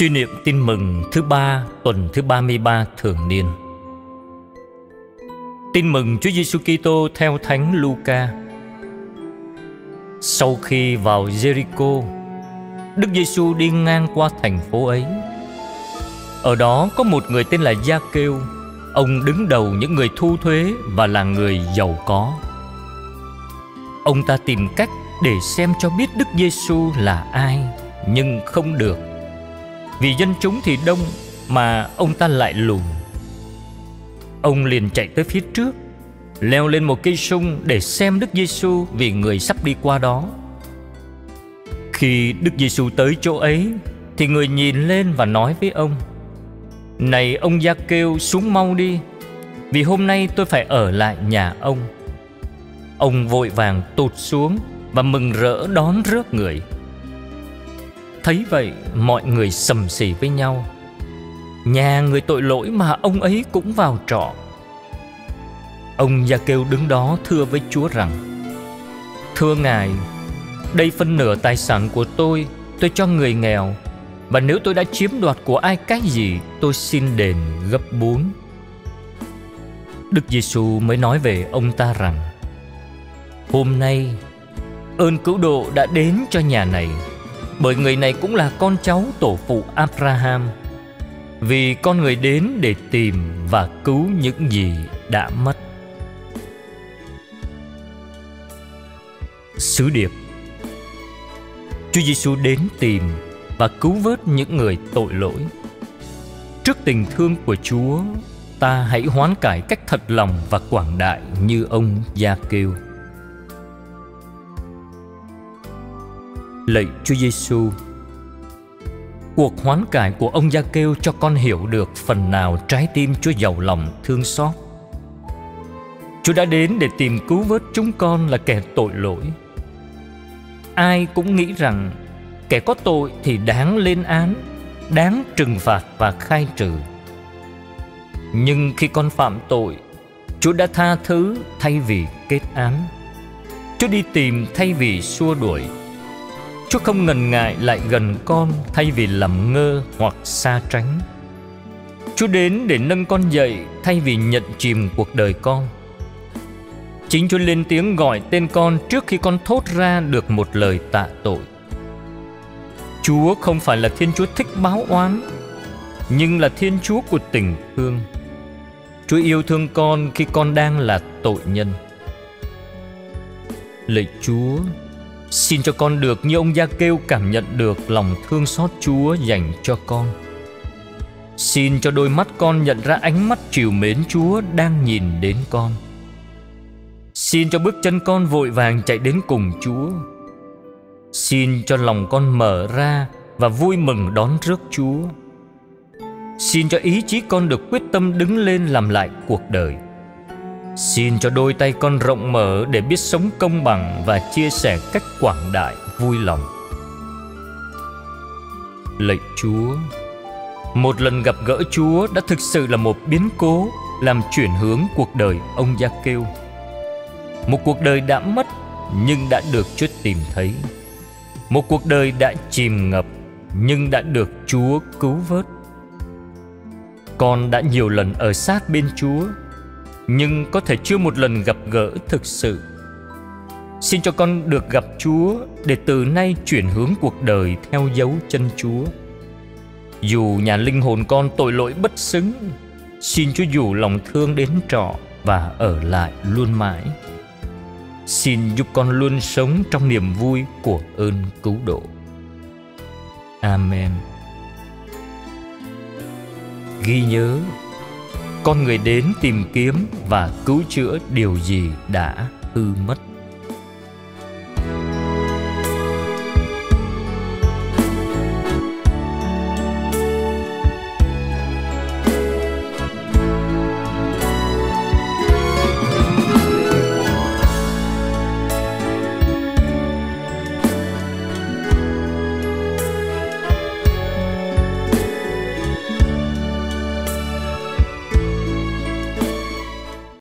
Suy niệm tin mừng thứ ba tuần thứ 33 thường niên. Tin mừng Chúa Giêsu Kitô theo Thánh Luca. Sau khi vào Jericho, Đức Giêsu đi ngang qua thành phố ấy. Ở đó có một người tên là Gia Kêu, ông đứng đầu những người thu thuế và là người giàu có. Ông ta tìm cách để xem cho biết Đức Giêsu là ai, nhưng không được vì dân chúng thì đông Mà ông ta lại lùn Ông liền chạy tới phía trước Leo lên một cây sung để xem Đức Giêsu vì người sắp đi qua đó. Khi Đức Giêsu tới chỗ ấy thì người nhìn lên và nói với ông: "Này ông Gia kêu xuống mau đi, vì hôm nay tôi phải ở lại nhà ông." Ông vội vàng tụt xuống và mừng rỡ đón rước người. Thấy vậy, mọi người sầm xì với nhau. Nhà người tội lỗi mà ông ấy cũng vào trọ. Ông Gia Kêu đứng đó thưa với Chúa rằng, Thưa Ngài, Đây phân nửa tài sản của tôi Tôi cho người nghèo. Và nếu tôi đã chiếm đoạt của ai cái gì, Tôi xin đền gấp bốn. Đức Giêsu mới nói về ông ta rằng, Hôm nay, Ơn cứu độ đã đến cho nhà này bởi người này cũng là con cháu tổ phụ Abraham. Vì con người đến để tìm và cứu những gì đã mất. Sứ điệp Chúa Giêsu đến tìm và cứu vớt những người tội lỗi. Trước tình thương của Chúa, ta hãy hoán cải cách thật lòng và quảng đại như ông Gia Kêu. Lạy Chúa Giêsu, cuộc hoán cải của ông Gia Kêu cho con hiểu được phần nào trái tim Chúa giàu lòng thương xót. Chúa đã đến để tìm cứu vớt chúng con là kẻ tội lỗi. Ai cũng nghĩ rằng kẻ có tội thì đáng lên án, đáng trừng phạt và khai trừ. Nhưng khi con phạm tội, Chúa đã tha thứ thay vì kết án. Chúa đi tìm thay vì xua đuổi Chúa không ngần ngại lại gần con thay vì làm ngơ hoặc xa tránh. Chúa đến để nâng con dậy thay vì nhận chìm cuộc đời con. Chính Chúa lên tiếng gọi tên con trước khi con thốt ra được một lời tạ tội. Chúa không phải là Thiên Chúa thích báo oán, nhưng là Thiên Chúa của tình thương. Chúa yêu thương con khi con đang là tội nhân. Lạy Chúa, Xin cho con được như ông Gia Kêu cảm nhận được lòng thương xót Chúa dành cho con. Xin cho đôi mắt con nhận ra ánh mắt chiều mến Chúa đang nhìn đến con. Xin cho bước chân con vội vàng chạy đến cùng Chúa. Xin cho lòng con mở ra và vui mừng đón rước Chúa. Xin cho ý chí con được quyết tâm đứng lên làm lại cuộc đời. Xin cho đôi tay con rộng mở để biết sống công bằng và chia sẻ cách quảng đại vui lòng. Lạy Chúa, một lần gặp gỡ Chúa đã thực sự là một biến cố làm chuyển hướng cuộc đời ông Gia Kêu. Một cuộc đời đã mất nhưng đã được Chúa tìm thấy. Một cuộc đời đã chìm ngập nhưng đã được Chúa cứu vớt. Con đã nhiều lần ở sát bên Chúa nhưng có thể chưa một lần gặp gỡ thực sự. Xin cho con được gặp chúa để từ nay chuyển hướng cuộc đời theo dấu chân chúa. Dù nhà linh hồn con tội lỗi bất xứng, xin chúa dù lòng thương đến trọ và ở lại luôn mãi. Xin giúp con luôn sống trong niềm vui của ơn cứu độ. Amen. Ghi nhớ con người đến tìm kiếm và cứu chữa điều gì đã hư mất?